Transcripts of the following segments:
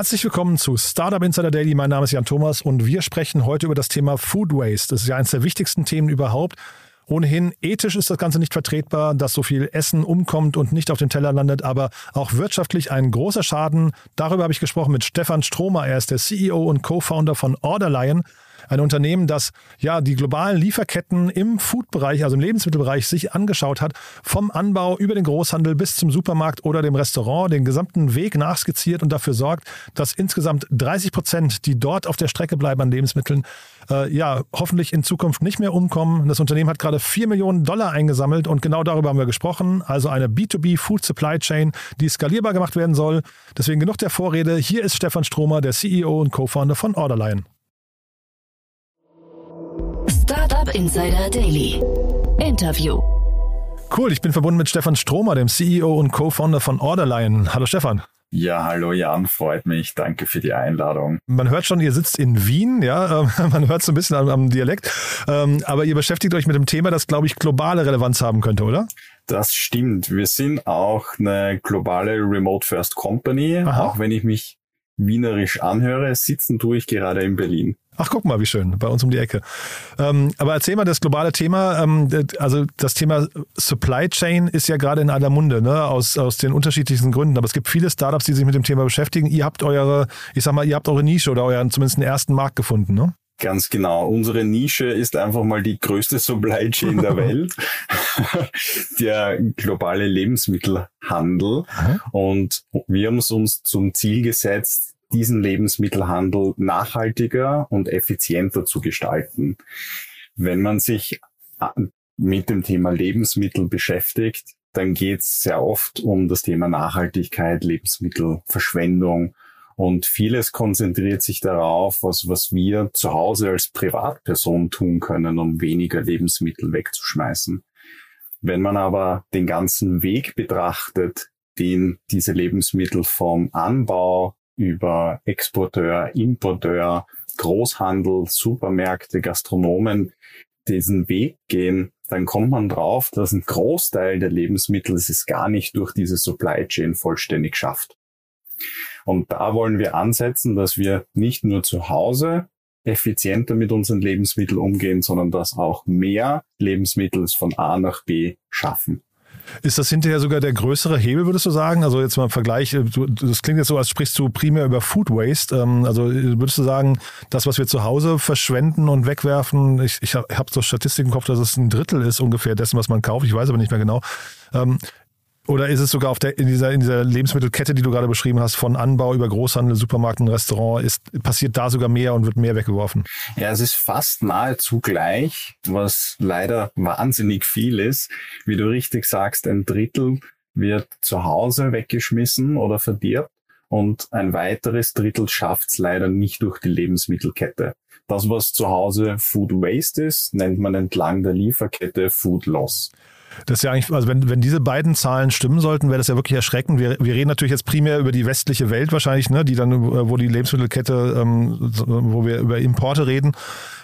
Herzlich willkommen zu Startup Insider Daily. Mein Name ist Jan Thomas und wir sprechen heute über das Thema Food Waste. Das ist ja eines der wichtigsten Themen überhaupt. Ohnehin ethisch ist das Ganze nicht vertretbar, dass so viel Essen umkommt und nicht auf dem Teller landet, aber auch wirtschaftlich ein großer Schaden. Darüber habe ich gesprochen mit Stefan Stromer. Er ist der CEO und Co-Founder von Orderlion ein Unternehmen, das ja die globalen Lieferketten im Food-Bereich, also im Lebensmittelbereich, sich angeschaut hat, vom Anbau über den Großhandel bis zum Supermarkt oder dem Restaurant, den gesamten Weg nachskizziert und dafür sorgt, dass insgesamt 30 Prozent, die dort auf der Strecke bleiben an Lebensmitteln, äh, ja, hoffentlich in Zukunft nicht mehr umkommen. Das Unternehmen hat gerade 4 Millionen Dollar eingesammelt und genau darüber haben wir gesprochen. Also eine B2B Food Supply Chain, die skalierbar gemacht werden soll. Deswegen genug der Vorrede. Hier ist Stefan Stromer, der CEO und Co-Founder von Orderline. Startup Insider Daily. Interview. Cool, ich bin verbunden mit Stefan Stromer, dem CEO und Co-Founder von Orderline. Hallo Stefan. Ja, hallo Jan, freut mich. Danke für die Einladung. Man hört schon, ihr sitzt in Wien, ja, man hört so ein bisschen am, am Dialekt, ähm, aber ihr beschäftigt euch mit dem Thema, das, glaube ich, globale Relevanz haben könnte, oder? Das stimmt. Wir sind auch eine globale Remote First Company, Aha. auch wenn ich mich wienerisch anhöre. Sitzen tue ich gerade in Berlin. Ach, guck mal, wie schön, bei uns um die Ecke. Ähm, aber erzähl mal das globale Thema. Ähm, also das Thema Supply Chain ist ja gerade in aller Munde, ne? aus, aus den unterschiedlichsten Gründen. Aber es gibt viele Startups, die sich mit dem Thema beschäftigen. Ihr habt eure, ich sag mal, ihr habt eure Nische oder euren zumindest einen ersten Markt gefunden, ne? Ganz genau. Unsere Nische ist einfach mal die größte Supply Chain der Welt, der globale Lebensmittelhandel. Mhm. Und wir haben es uns zum Ziel gesetzt, diesen Lebensmittelhandel nachhaltiger und effizienter zu gestalten. Wenn man sich äh, mit dem Thema Lebensmittel beschäftigt, dann geht es sehr oft um das Thema Nachhaltigkeit, Lebensmittelverschwendung und vieles konzentriert sich darauf, was, was wir zu Hause als Privatperson tun können, um weniger Lebensmittel wegzuschmeißen. Wenn man aber den ganzen Weg betrachtet, den diese Lebensmittel vom Anbau über Exporteur, Importeur, Großhandel, Supermärkte, Gastronomen diesen Weg gehen, dann kommt man drauf, dass ein Großteil der Lebensmittel es gar nicht durch diese Supply Chain vollständig schafft. Und da wollen wir ansetzen, dass wir nicht nur zu Hause effizienter mit unseren Lebensmitteln umgehen, sondern dass auch mehr Lebensmittel von A nach B schaffen. Ist das hinterher sogar der größere Hebel, würdest du sagen? Also jetzt mal im Vergleich, äh, das klingt jetzt so, als sprichst du primär über Food Waste. Ähm, also äh, würdest du sagen, das, was wir zu Hause verschwenden und wegwerfen, ich, ich habe hab so Statistiken im Kopf, dass es ein Drittel ist ungefähr dessen, was man kauft. Ich weiß aber nicht mehr genau. Oder ist es sogar auf der, in, dieser, in dieser Lebensmittelkette, die du gerade beschrieben hast, von Anbau über Großhandel, Supermarkt und Restaurant, ist, passiert da sogar mehr und wird mehr weggeworfen? Ja, es ist fast nahezu gleich, was leider wahnsinnig viel ist. Wie du richtig sagst, ein Drittel wird zu Hause weggeschmissen oder verdirbt und ein weiteres Drittel schafft es leider nicht durch die Lebensmittelkette. Das, was zu Hause Food Waste ist, nennt man entlang der Lieferkette Food Loss. Das ist ja eigentlich, also wenn, wenn diese beiden Zahlen stimmen sollten, wäre das ja wirklich erschreckend. Wir, wir reden natürlich jetzt primär über die westliche Welt wahrscheinlich, ne, die dann, wo die Lebensmittelkette, ähm, wo wir über Importe reden,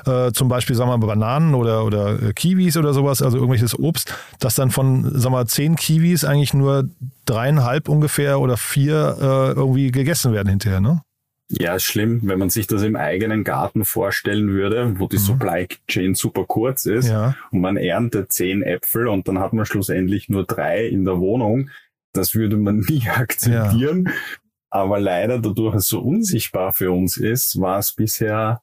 äh, zum Beispiel, sagen wir mal, Bananen oder, oder äh, Kiwis oder sowas, also irgendwelches Obst, das dann von, sagen wir mal, zehn Kiwis eigentlich nur dreieinhalb ungefähr oder vier äh, irgendwie gegessen werden hinterher, ne? Ja, ist schlimm, wenn man sich das im eigenen Garten vorstellen würde, wo die mhm. Supply Chain super kurz ist ja. und man erntet zehn Äpfel und dann hat man schlussendlich nur drei in der Wohnung. Das würde man nie akzeptieren. Ja. Aber leider dadurch es so unsichtbar für uns ist, war es bisher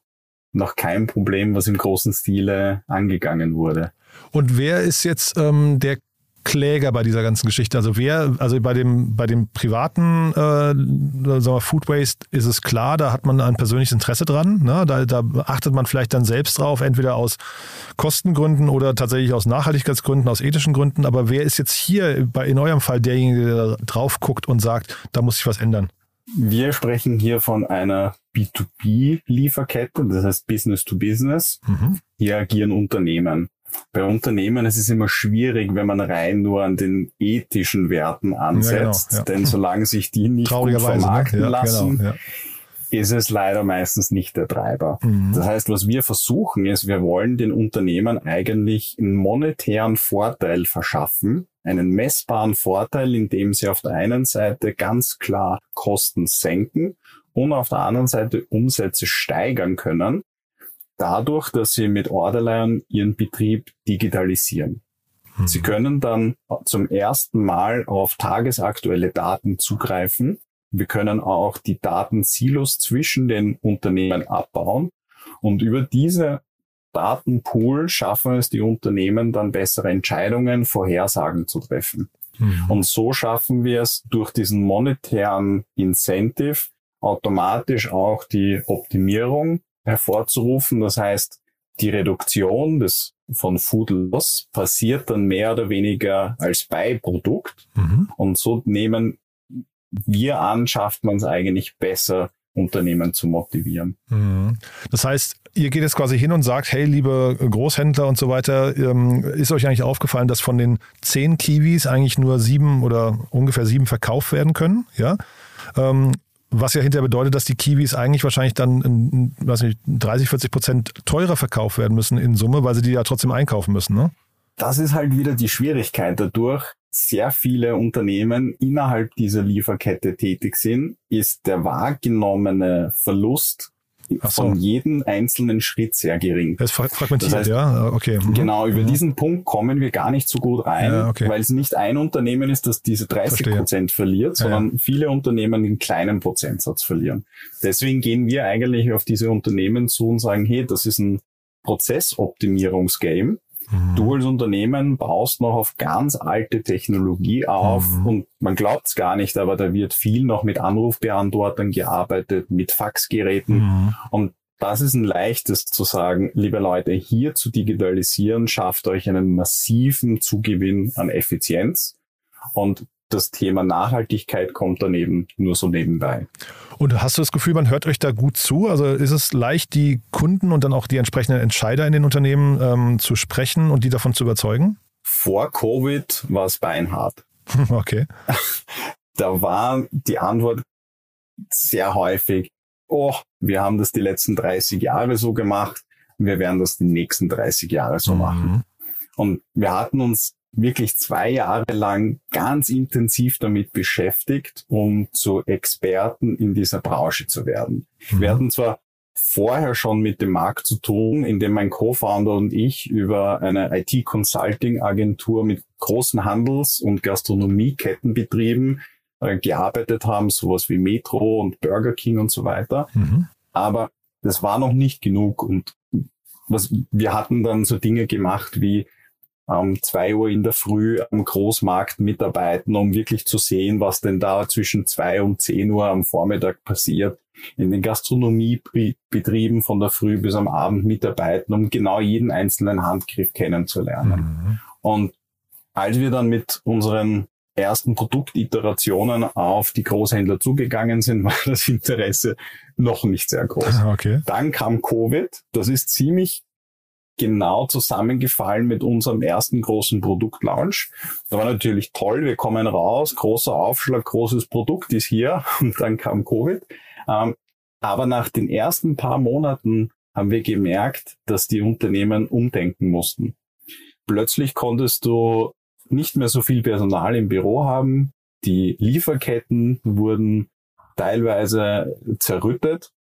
noch kein Problem, was im großen Stile angegangen wurde. Und wer ist jetzt ähm, der Kläger bei dieser ganzen Geschichte? Also wer, also bei dem, bei dem privaten äh, sagen wir, Food Waste ist es klar, da hat man ein persönliches Interesse dran. Ne? Da, da achtet man vielleicht dann selbst drauf, entweder aus Kostengründen oder tatsächlich aus Nachhaltigkeitsgründen, aus ethischen Gründen. Aber wer ist jetzt hier bei, in eurem Fall derjenige, der drauf guckt und sagt, da muss sich was ändern? Wir sprechen hier von einer B2B-Lieferkette, das heißt Business to Business. Mhm. Hier agieren Unternehmen. Bei Unternehmen ist es immer schwierig, wenn man rein nur an den ethischen Werten ansetzt, ja, genau, ja. denn solange sich die nicht gut ne? vermarkten ne? ja, lassen, genau, ist es leider meistens nicht der Treiber. Mhm. Das heißt, was wir versuchen ist, wir wollen den Unternehmen eigentlich einen monetären Vorteil verschaffen, einen messbaren Vorteil, indem sie auf der einen Seite ganz klar Kosten senken und auf der anderen Seite Umsätze steigern können, dadurch, dass sie mit Orderline ihren Betrieb digitalisieren. Mhm. Sie können dann zum ersten Mal auf tagesaktuelle Daten zugreifen. Wir können auch die Datensilos zwischen den Unternehmen abbauen und über diese Datenpool schaffen es die Unternehmen dann bessere Entscheidungen, Vorhersagen zu treffen. Mhm. Und so schaffen wir es durch diesen monetären Incentive automatisch auch die Optimierung hervorzurufen. Das heißt, die Reduktion des von Food Loss passiert dann mehr oder weniger als Beiprodukt. Mhm. Und so nehmen wir an, schafft man es eigentlich besser, Unternehmen zu motivieren. Mhm. Das heißt, ihr geht jetzt quasi hin und sagt, hey, liebe Großhändler und so weiter, ähm, ist euch eigentlich aufgefallen, dass von den zehn Kiwis eigentlich nur sieben oder ungefähr sieben verkauft werden können? Ja. Was ja hinterher bedeutet, dass die Kiwis eigentlich wahrscheinlich dann weiß nicht, 30, 40 Prozent teurer verkauft werden müssen in Summe, weil sie die ja trotzdem einkaufen müssen, ne? Das ist halt wieder die Schwierigkeit dadurch, sehr viele Unternehmen innerhalb dieser Lieferkette tätig sind, ist der wahrgenommene Verlust so. von jedem einzelnen Schritt sehr gering. Das fragmentiert, das heißt, ja, okay. Mhm. Genau, über mhm. diesen Punkt kommen wir gar nicht so gut rein, ja, okay. weil es nicht ein Unternehmen ist, das diese 30 Prozent verliert, sondern ja. viele Unternehmen einen kleinen Prozentsatz verlieren. Deswegen gehen wir eigentlich auf diese Unternehmen zu und sagen, hey, das ist ein Prozessoptimierungsgame Mhm. Du als Unternehmen baust noch auf ganz alte Technologie auf mhm. und man glaubt es gar nicht, aber da wird viel noch mit Anrufbeantwortern gearbeitet, mit Faxgeräten mhm. und das ist ein leichtes zu sagen, liebe Leute, hier zu digitalisieren, schafft euch einen massiven Zugewinn an Effizienz. Und das Thema Nachhaltigkeit kommt daneben nur so nebenbei. Und hast du das Gefühl, man hört euch da gut zu? Also ist es leicht, die Kunden und dann auch die entsprechenden Entscheider in den Unternehmen ähm, zu sprechen und die davon zu überzeugen? Vor Covid war es beinhart. Okay. Da war die Antwort sehr häufig, oh, wir haben das die letzten 30 Jahre so gemacht, wir werden das die nächsten 30 Jahre so mhm. machen. Und wir hatten uns wirklich zwei Jahre lang ganz intensiv damit beschäftigt, um zu Experten in dieser Branche zu werden. Mhm. Wir hatten zwar vorher schon mit dem Markt zu tun, indem mein Co-Founder und ich über eine IT-Consulting-Agentur mit großen Handels- und Gastronomiekettenbetrieben äh, gearbeitet haben, sowas wie Metro und Burger King und so weiter. Mhm. Aber das war noch nicht genug und was, wir hatten dann so Dinge gemacht wie um zwei Uhr in der Früh am Großmarkt mitarbeiten, um wirklich zu sehen, was denn da zwischen zwei und zehn Uhr am Vormittag passiert. In den Gastronomiebetrieben von der Früh bis am Abend mitarbeiten, um genau jeden einzelnen Handgriff kennenzulernen. Mhm. Und als wir dann mit unseren ersten Produktiterationen auf die Großhändler zugegangen sind, war das Interesse noch nicht sehr groß. Okay. Dann kam Covid. Das ist ziemlich genau zusammengefallen mit unserem ersten großen Produktlaunch. Da war natürlich toll, wir kommen raus, großer Aufschlag, großes Produkt ist hier und dann kam Covid. Ähm, aber nach den ersten paar Monaten haben wir gemerkt, dass die Unternehmen umdenken mussten. Plötzlich konntest du nicht mehr so viel Personal im Büro haben. Die Lieferketten wurden teilweise zerrüttet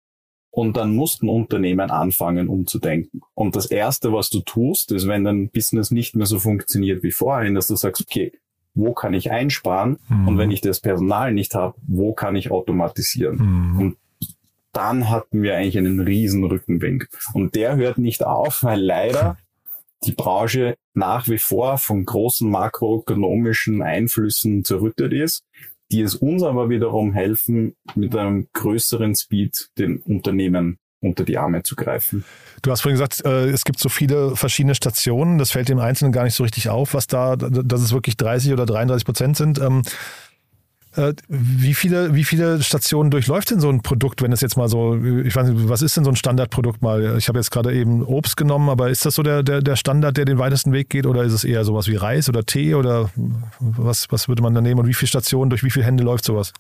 und dann mussten Unternehmen anfangen umzudenken. Und das Erste, was du tust, ist, wenn dein Business nicht mehr so funktioniert wie vorhin, dass du sagst, okay, wo kann ich einsparen? Mhm. Und wenn ich das Personal nicht habe, wo kann ich automatisieren? Mhm. Und dann hatten wir eigentlich einen riesen Rückenwind. Und der hört nicht auf, weil leider die Branche nach wie vor von großen makroökonomischen Einflüssen zerrüttet ist die es uns aber wiederum helfen, mit einem größeren Speed den Unternehmen unter die Arme zu greifen. Du hast vorhin gesagt, äh, es gibt so viele verschiedene Stationen. Das fällt dem Einzelnen gar nicht so richtig auf, was da, dass es wirklich 30 oder 33 Prozent sind. Äh, wie viele, wie viele Stationen durchläuft denn so ein Produkt, wenn es jetzt mal so, ich weiß nicht, was ist denn so ein Standardprodukt mal? Ich habe jetzt gerade eben Obst genommen, aber ist das so der, der, der Standard, der den weitesten Weg geht oder ist es eher sowas wie Reis oder Tee oder was, was würde man da nehmen und wie viele Stationen, durch wie viele Hände läuft sowas?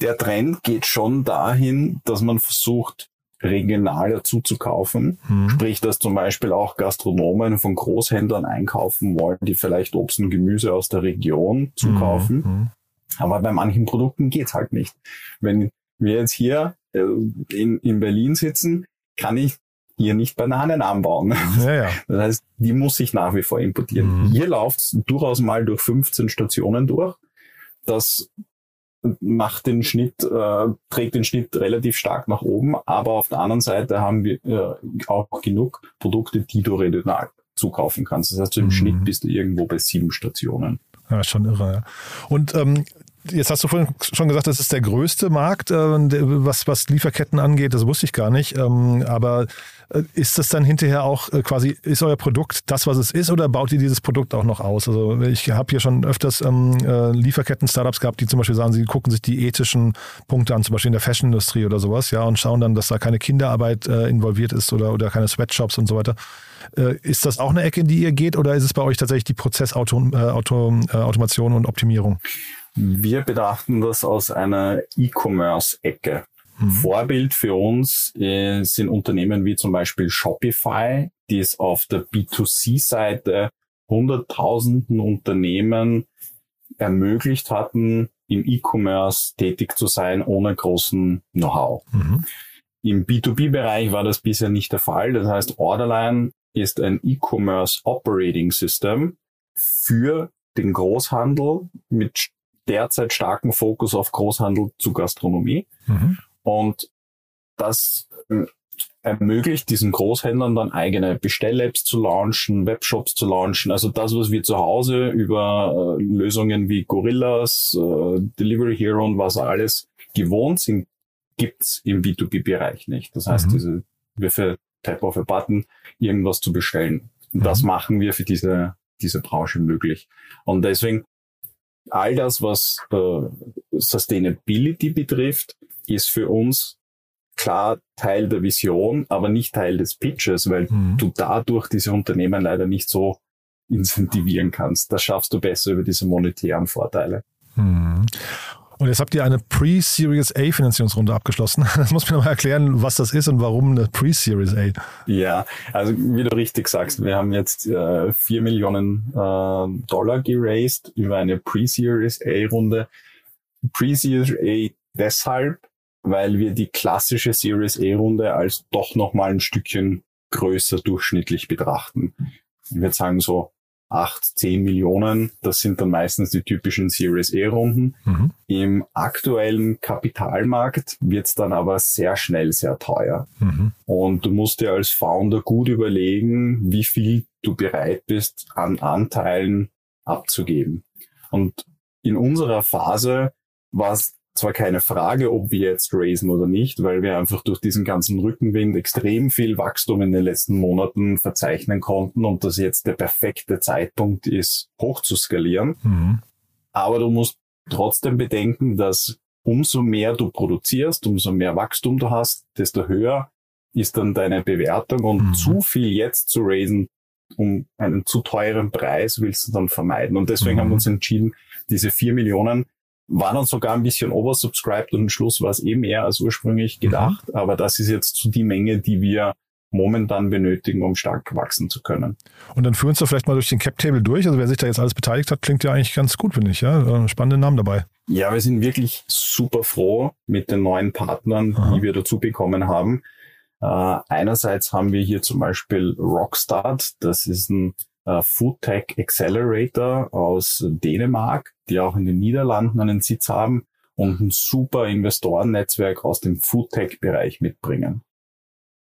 Der Trend geht schon dahin, dass man versucht, regional dazu zu kaufen. Mhm. Sprich, dass zum Beispiel auch Gastronomen von Großhändlern einkaufen wollen, die vielleicht Obst und Gemüse aus der Region zukaufen. Mhm. Aber bei manchen Produkten geht's halt nicht. Wenn wir jetzt hier äh, in, in Berlin sitzen, kann ich hier nicht Bananen anbauen. Ja, ja. Das heißt, die muss ich nach wie vor importieren. Mhm. Hier läuft es durchaus mal durch 15 Stationen durch. Das macht den Schnitt, äh, trägt den Schnitt relativ stark nach oben, aber auf der anderen Seite haben wir äh, auch genug Produkte, die du regional zukaufen kannst. Das heißt, im mhm. Schnitt bist du irgendwo bei sieben Stationen. Ja, schon irre. Ja. Und ähm, Jetzt hast du vorhin schon gesagt, das ist der größte Markt, äh, was, was Lieferketten angeht. Das wusste ich gar nicht. Ähm, aber äh, ist das dann hinterher auch äh, quasi, ist euer Produkt das, was es ist, oder baut ihr dieses Produkt auch noch aus? Also ich habe hier schon öfters ähm, Lieferketten-Startups gehabt, die zum Beispiel sagen, sie gucken sich die ethischen Punkte an, zum Beispiel in der Fashion-Industrie oder sowas, ja, und schauen dann, dass da keine Kinderarbeit involviert ist oder, oder keine Sweatshops und so weiter. Ist das auch eine Ecke, in die ihr geht, oder ist es bei euch tatsächlich die Prozessautomation und Optimierung? Wir betrachten das aus einer E-Commerce-Ecke. Mhm. Vorbild für uns äh, sind Unternehmen wie zum Beispiel Shopify, die es auf der B2C-Seite hunderttausenden Unternehmen ermöglicht hatten, im E-Commerce tätig zu sein, ohne großen Know-how. Mhm. Im B2B-Bereich war das bisher nicht der Fall. Das heißt, Orderline ist ein E-Commerce Operating System für den Großhandel mit derzeit starken Fokus auf Großhandel zu Gastronomie. Mhm. Und das äh, ermöglicht diesen Großhändlern dann eigene Bestellapps zu launchen, Webshops zu launchen. Also das, was wir zu Hause über äh, Lösungen wie Gorillas, äh, Delivery Hero und was alles gewohnt sind, gibt's im B2B-Bereich nicht. Das heißt, mhm. diese, wir für Tap of a Button irgendwas zu bestellen. Und mhm. das machen wir für diese, diese Branche möglich. Und deswegen all das, was äh, Sustainability betrifft, ist für uns klar Teil der Vision, aber nicht Teil des Pitches, weil mhm. du dadurch diese Unternehmen leider nicht so incentivieren kannst. Das schaffst du besser über diese monetären Vorteile. Mhm. Und jetzt habt ihr eine Pre-Series A Finanzierungsrunde abgeschlossen. Das muss mir nochmal erklären, was das ist und warum eine Pre-Series A. Ja, also wie du richtig sagst, wir haben jetzt äh, 4 Millionen äh, Dollar geraced über eine Pre-Series A Runde. Pre-Series A deshalb, weil wir die klassische Series A Runde als doch nochmal ein Stückchen größer durchschnittlich betrachten. Ich würde sagen so acht, zehn Millionen. Das sind dann meistens die typischen Series E-Runden. Mhm. Im aktuellen Kapitalmarkt wird es dann aber sehr schnell sehr teuer. Mhm. Und du musst dir als Founder gut überlegen, wie viel du bereit bist, an Anteilen abzugeben. Und in unserer Phase war es zwar keine Frage, ob wir jetzt raisen oder nicht, weil wir einfach durch diesen ganzen Rückenwind extrem viel Wachstum in den letzten Monaten verzeichnen konnten und das jetzt der perfekte Zeitpunkt ist, hoch zu skalieren. Mhm. Aber du musst trotzdem bedenken, dass umso mehr du produzierst, umso mehr Wachstum du hast, desto höher ist dann deine Bewertung und mhm. zu viel jetzt zu raisen um einen zu teuren Preis willst du dann vermeiden. Und deswegen mhm. haben wir uns entschieden, diese vier Millionen war dann sogar ein bisschen oversubscribed und am Schluss war es eh mehr als ursprünglich mhm. gedacht. Mhm. Aber das ist jetzt so die Menge, die wir momentan benötigen, um stark wachsen zu können. Und dann führen wir vielleicht mal durch den Cap-Table durch. Also wer sich da jetzt alles beteiligt hat, klingt ja eigentlich ganz gut, finde ich. Ja? Äh, spannende Namen dabei. Ja, wir sind wirklich super froh mit den neuen Partnern, Aha. die wir dazu bekommen haben. Äh, einerseits haben wir hier zum Beispiel Rockstart. Das ist ein äh, Food Tech Accelerator aus Dänemark, die auch in den Niederlanden einen Sitz haben und ein super Investorennetzwerk aus dem Food Tech Bereich mitbringen.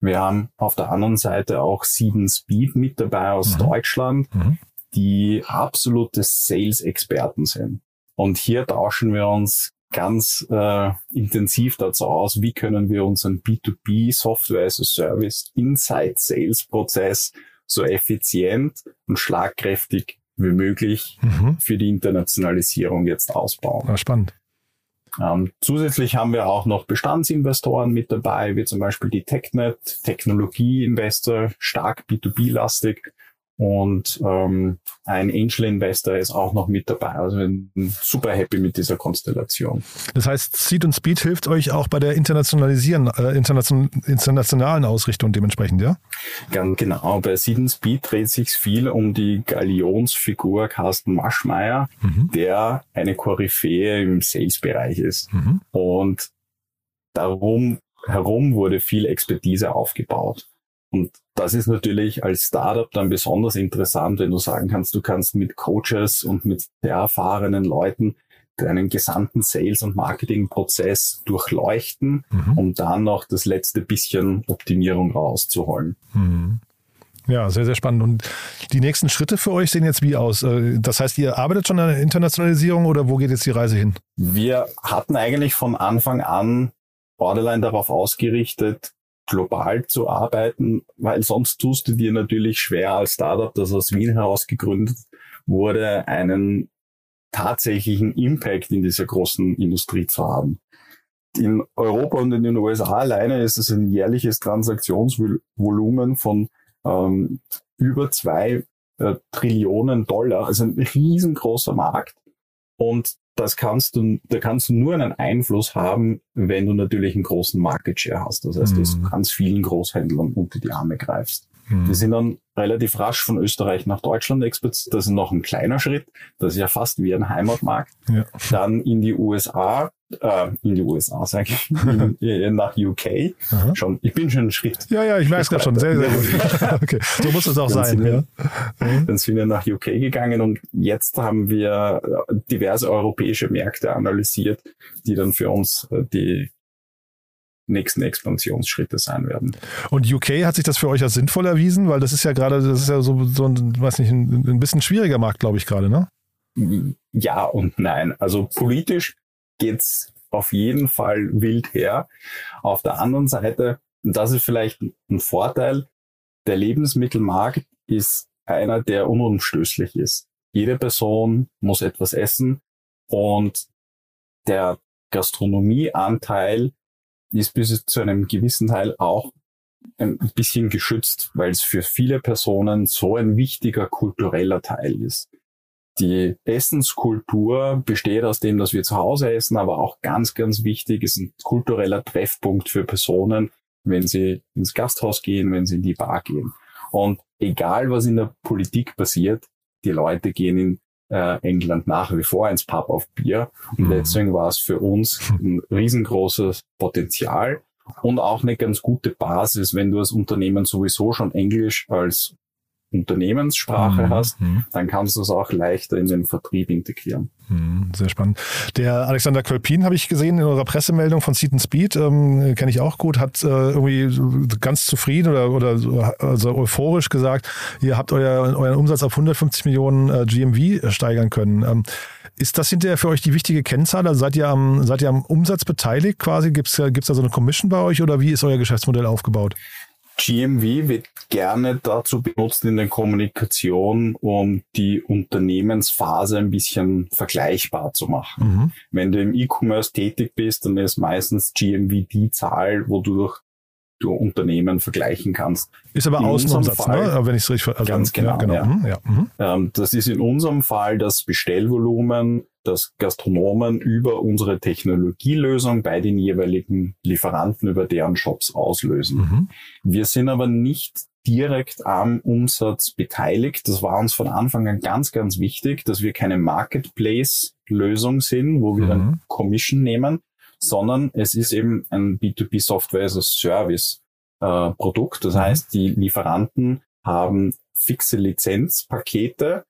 Wir haben auf der anderen Seite auch Sieben Speed mit dabei aus mhm. Deutschland, mhm. die absolute Sales-Experten sind. Und hier tauschen wir uns ganz äh, intensiv dazu aus, wie können wir unseren B2B Software as a Service Inside Sales Prozess so effizient und schlagkräftig wie möglich mhm. für die Internationalisierung jetzt ausbauen. Ja, spannend. Ähm, zusätzlich haben wir auch noch Bestandsinvestoren mit dabei, wie zum Beispiel die TechNet, Technologieinvestor, stark B2B-lastig und ähm, ein Angel Investor ist auch noch mit dabei. Also super happy mit dieser Konstellation. Das heißt, Seed und Speed hilft euch auch bei der internationalisieren, äh, internation, internationalen Ausrichtung dementsprechend, ja? Ganz genau. Bei Seed und Speed dreht sich viel um die Galionsfigur Carsten Maschmeyer, mhm. der eine Koryphäe im Sales-Bereich ist. Mhm. Und darum herum wurde viel Expertise aufgebaut. Und das ist natürlich als Startup dann besonders interessant, wenn du sagen kannst, du kannst mit Coaches und mit sehr erfahrenen Leuten deinen gesamten Sales- und Marketing-Prozess durchleuchten, mhm. um dann noch das letzte bisschen Optimierung rauszuholen. Mhm. Ja, sehr, sehr spannend. Und die nächsten Schritte für euch sehen jetzt wie aus? Äh, das heißt, ihr arbeitet schon an der Internationalisierung oder wo geht jetzt die Reise hin? Wir hatten eigentlich von Anfang an Borderline darauf ausgerichtet, global zu arbeiten, weil sonst tust du dir natürlich schwer als Startup, das aus Wien heraus gegründet wurde, einen tatsächlichen Impact in dieser großen Industrie zu haben. In Europa und in den USA alleine ist es ein jährliches Transaktionsvolumen von ähm, über zwei äh, Trillionen Dollar, also ein riesengroßer Markt. Und das kannst du, da kannst du nur einen Einfluss haben, wenn du natürlich einen großen Market Share hast. Das heißt, mhm. dass du ganz vielen Großhändlern unter die Arme greifst. Mhm. Wir sind dann relativ rasch von Österreich nach Deutschland exportiert. Das ist noch ein kleiner Schritt. Das ist ja fast wie ein Heimatmarkt. Ja. Dann in die USA, äh, in die USA sage ich, in, äh, nach UK. Aha. Schon, ich bin schon einen Schritt. Ja, ja, ich weiß gerade schon. Sehr, sehr gut. okay. So muss es auch dann sein. Wir, ja. Mhm. Dann sind wir nach UK gegangen und jetzt haben wir äh, diverse europäische Märkte analysiert, die dann für uns äh, die nächsten Expansionsschritte sein werden. Und UK hat sich das für euch als sinnvoll erwiesen, weil das ist ja gerade, das ist ja so, so ein, weiß nicht, ein, ein bisschen schwieriger Markt, glaube ich, gerade, ne? Ja und nein. Also politisch geht's auf jeden Fall wild her. Auf der anderen Seite, und das ist vielleicht ein Vorteil, der Lebensmittelmarkt ist einer, der unumstößlich ist. Jede Person muss etwas essen und der Gastronomieanteil ist bis zu einem gewissen Teil auch ein bisschen geschützt, weil es für viele Personen so ein wichtiger kultureller Teil ist. Die Essenskultur besteht aus dem, dass wir zu Hause essen, aber auch ganz, ganz wichtig ist ein kultureller Treffpunkt für Personen, wenn sie ins Gasthaus gehen, wenn sie in die Bar gehen. Und egal, was in der Politik passiert, die Leute gehen in äh, England nach wie vor ins Pub auf Bier. Und mhm. deswegen war es für uns ein riesengroßes Potenzial und auch eine ganz gute Basis, wenn du als Unternehmen sowieso schon Englisch als Unternehmenssprache mhm. hast, mhm. dann kannst du es auch leichter in den Vertrieb integrieren. Mhm. Sehr spannend. Der Alexander Kölpin habe ich gesehen in eurer Pressemeldung von Seat Speed, ähm, kenne ich auch gut, hat äh, irgendwie ganz zufrieden oder, oder also euphorisch gesagt, ihr habt euer, euren Umsatz auf 150 Millionen äh, GMV steigern können. Ähm, ist das hinterher für euch die wichtige Kennzahl? Also seid ihr am, seid ihr am Umsatz beteiligt quasi? Gibt es da so eine Commission bei euch oder wie ist euer Geschäftsmodell aufgebaut? GMV wird gerne dazu benutzt in der Kommunikation, um die Unternehmensphase ein bisschen vergleichbar zu machen. Mhm. Wenn du im E-Commerce tätig bist, dann ist meistens GMV die Zahl, wodurch du Unternehmen vergleichen kannst. Ist aber Außenumsatz, ne? wenn ich es richtig also, Ganz genau. Ja, genau. Ja. Mhm, ja. Mhm. Ähm, das ist in unserem Fall das Bestellvolumen, das Gastronomen über unsere Technologielösung bei den jeweiligen Lieferanten über deren Shops auslösen. Mhm. Wir sind aber nicht direkt am Umsatz beteiligt. Das war uns von Anfang an ganz, ganz wichtig, dass wir keine Marketplace-Lösung sind, wo wir dann mhm. Commission nehmen, sondern es ist eben ein B2B Software as a Service äh, Produkt. Das mhm. heißt, die Lieferanten haben fixe Lizenzpakete,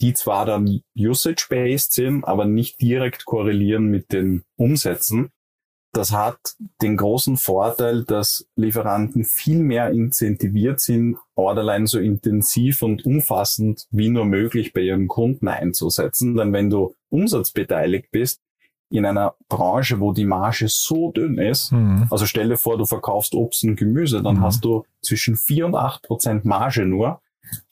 die zwar dann usage-based sind, aber nicht direkt korrelieren mit den Umsätzen. Das hat den großen Vorteil, dass Lieferanten viel mehr incentiviert sind, Orderline so intensiv und umfassend wie nur möglich bei ihren Kunden einzusetzen. Denn wenn du umsatzbeteiligt bist, in einer Branche, wo die Marge so dünn ist, mhm. also stelle vor, du verkaufst Obst und Gemüse, dann mhm. hast du zwischen vier und acht Prozent Marge nur,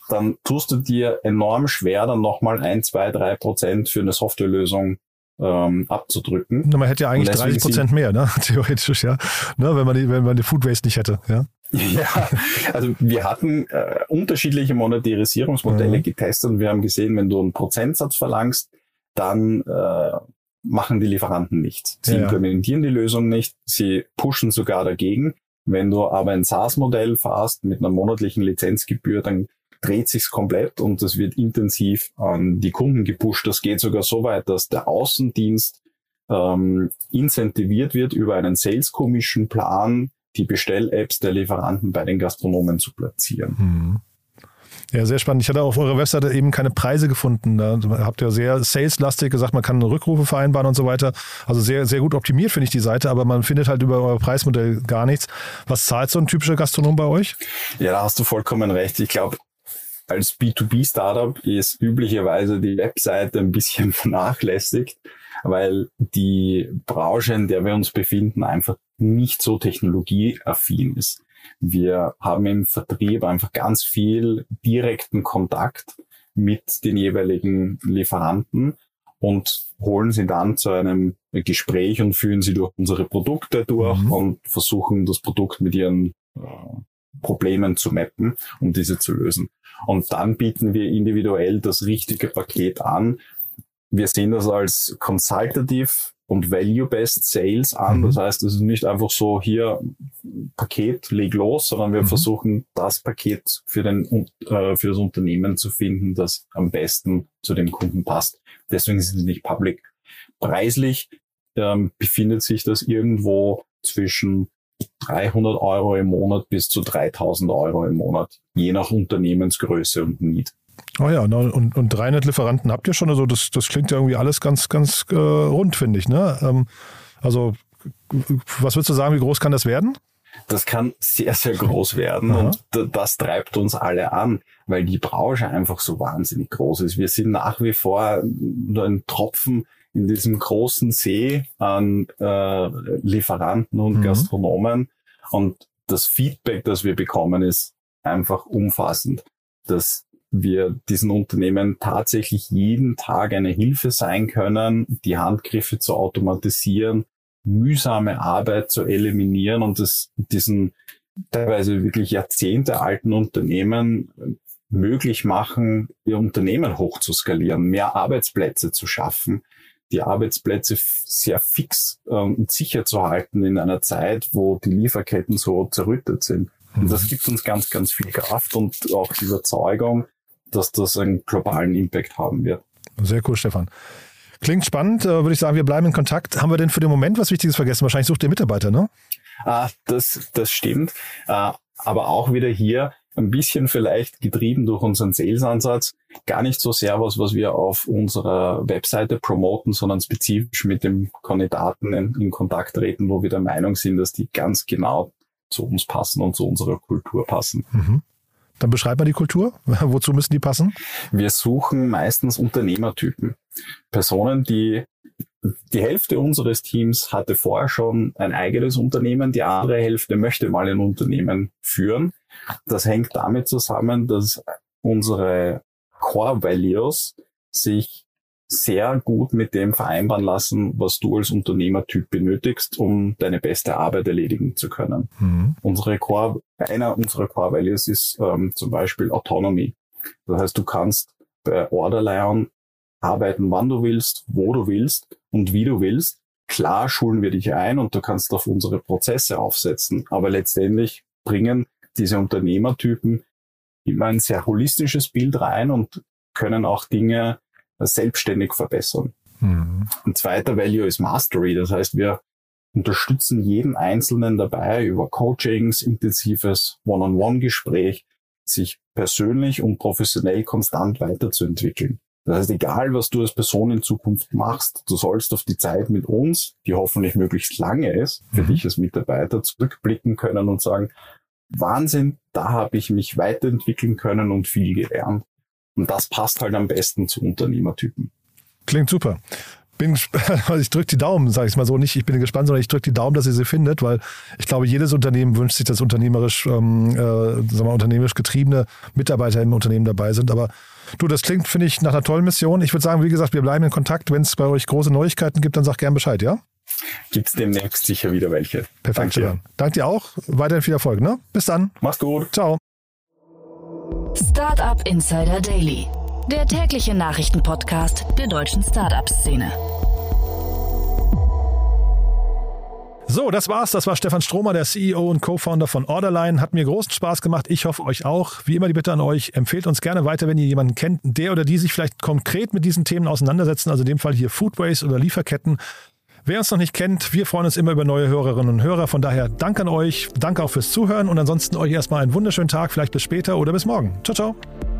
dann tust du dir enorm schwer, dann nochmal ein, zwei, drei Prozent für eine Softwarelösung ähm, abzudrücken. Man hätte ja eigentlich 30 Prozent mehr, ne? theoretisch, ja, ne? wenn man die, wenn man die Food Waste nicht hätte, ja. Ja, also wir hatten äh, unterschiedliche Monetarisierungsmodelle mhm. getestet und wir haben gesehen, wenn du einen Prozentsatz verlangst, dann äh, machen die Lieferanten nicht. Sie ja. implementieren die Lösung nicht, sie pushen sogar dagegen. Wenn du aber ein SaaS-Modell fährst mit einer monatlichen Lizenzgebühr, dann dreht sich's komplett und das wird intensiv an die Kunden gepusht. Das geht sogar so weit, dass der Außendienst ähm, incentiviert wird, über einen Sales Commission Plan die Bestell-Apps der Lieferanten bei den Gastronomen zu platzieren. Mhm. Ja, sehr spannend. Ich hatte auf eurer Webseite eben keine Preise gefunden. Da habt ihr sehr saleslastig gesagt, man kann Rückrufe vereinbaren und so weiter. Also sehr, sehr gut optimiert finde ich die Seite, aber man findet halt über euer Preismodell gar nichts. Was zahlt so ein typischer Gastronom bei euch? Ja, da hast du vollkommen recht. Ich glaube, als B2B-Startup ist üblicherweise die Webseite ein bisschen vernachlässigt, weil die Branche, in der wir uns befinden, einfach nicht so technologieaffin ist. Wir haben im Vertrieb einfach ganz viel direkten Kontakt mit den jeweiligen Lieferanten und holen sie dann zu einem Gespräch und führen sie durch unsere Produkte durch mhm. und versuchen das Produkt mit ihren äh, Problemen zu mappen, um diese zu lösen. Und dann bieten wir individuell das richtige Paket an. Wir sehen das als consultative und Value-Based Sales an. Mhm. Das heißt, es ist nicht einfach so hier Paket, leg los, sondern wir mhm. versuchen das Paket für, den, äh, für das Unternehmen zu finden, das am besten zu dem Kunden passt. Deswegen sind sie nicht public. Preislich ähm, befindet sich das irgendwo zwischen 300 Euro im Monat bis zu 3000 Euro im Monat, je nach Unternehmensgröße und Need. Oh ja, und, und 300 Lieferanten habt ihr schon. Also das, das klingt ja irgendwie alles ganz, ganz äh, rund, finde ich. Ne? Ähm, also was würdest du sagen, wie groß kann das werden? Das kann sehr, sehr groß werden Aha. und das treibt uns alle an, weil die Branche einfach so wahnsinnig groß ist. Wir sind nach wie vor nur ein Tropfen in diesem großen See an äh, Lieferanten und mhm. Gastronomen und das Feedback, das wir bekommen, ist einfach umfassend. Das wir diesen Unternehmen tatsächlich jeden Tag eine Hilfe sein können, die Handgriffe zu automatisieren, mühsame Arbeit zu eliminieren und das, diesen teilweise wirklich jahrzehntealten Unternehmen möglich machen, ihr Unternehmen hochzuskalieren, mehr Arbeitsplätze zu schaffen, die Arbeitsplätze sehr fix ähm, und sicher zu halten in einer Zeit, wo die Lieferketten so zerrüttet sind. Und das mhm. gibt uns ganz, ganz viel Kraft und auch die Überzeugung, dass das einen globalen Impact haben wird. Sehr cool, Stefan. Klingt spannend, äh, würde ich sagen, wir bleiben in Kontakt. Haben wir denn für den Moment was Wichtiges vergessen? Wahrscheinlich sucht ihr Mitarbeiter, ne? Ah, das, das stimmt. Äh, aber auch wieder hier ein bisschen vielleicht getrieben durch unseren Sales-Ansatz. Gar nicht so sehr was, was wir auf unserer Webseite promoten, sondern spezifisch mit dem Kandidaten in, in Kontakt treten, wo wir der Meinung sind, dass die ganz genau zu uns passen und zu unserer Kultur passen. Mhm. Dann beschreib mal die Kultur. Wozu müssen die passen? Wir suchen meistens Unternehmertypen. Personen, die die Hälfte unseres Teams hatte vorher schon ein eigenes Unternehmen, die andere Hälfte möchte mal ein Unternehmen führen. Das hängt damit zusammen, dass unsere Core Values sich sehr gut mit dem vereinbaren lassen, was du als Unternehmertyp benötigst, um deine beste Arbeit erledigen zu können. Mhm. Unsere Core, einer unserer Core Values ist ähm, zum Beispiel Autonomy. Das heißt, du kannst bei Orderlion arbeiten, wann du willst, wo du willst und wie du willst. Klar schulen wir dich ein und du kannst auf unsere Prozesse aufsetzen, aber letztendlich bringen diese Unternehmertypen immer ein sehr holistisches Bild rein und können auch Dinge selbstständig verbessern. Mhm. Ein zweiter Value ist Mastery. Das heißt, wir unterstützen jeden Einzelnen dabei über Coachings, intensives One-on-One-Gespräch, sich persönlich und professionell konstant weiterzuentwickeln. Das heißt, egal was du als Person in Zukunft machst, du sollst auf die Zeit mit uns, die hoffentlich möglichst lange ist, für mhm. dich als Mitarbeiter zurückblicken können und sagen, Wahnsinn, da habe ich mich weiterentwickeln können und viel gelernt. Und das passt halt am besten zu Unternehmertypen. Klingt super. Bin, also ich drücke die Daumen, sage ich mal so nicht. Ich bin gespannt, sondern ich drücke die Daumen, dass ihr sie findet, weil ich glaube, jedes Unternehmen wünscht sich, dass unternehmerisch, ähm, äh, sagen wir, unternehmerisch getriebene Mitarbeiter im Unternehmen dabei sind. Aber du, das klingt, finde ich, nach einer tollen Mission. Ich würde sagen, wie gesagt, wir bleiben in Kontakt. Wenn es bei euch große Neuigkeiten gibt, dann sag gern Bescheid, ja? Gibt es demnächst sicher wieder welche. Perfekt. Danke dir. Danke dir auch. Weiterhin viel Erfolg. Ne? Bis dann. Mach's gut. Ciao. Startup Insider Daily, der tägliche Nachrichtenpodcast der deutschen Startup-Szene. So, das war's. Das war Stefan Stromer, der CEO und Co-Founder von Orderline. Hat mir großen Spaß gemacht. Ich hoffe euch auch. Wie immer die Bitte an euch, empfehlt uns gerne weiter, wenn ihr jemanden kennt, der oder die sich vielleicht konkret mit diesen Themen auseinandersetzen. Also in dem Fall hier Foodways oder Lieferketten Wer uns noch nicht kennt, wir freuen uns immer über neue Hörerinnen und Hörer. Von daher danke an euch, danke auch fürs Zuhören und ansonsten euch erstmal einen wunderschönen Tag, vielleicht bis später oder bis morgen. Ciao, ciao.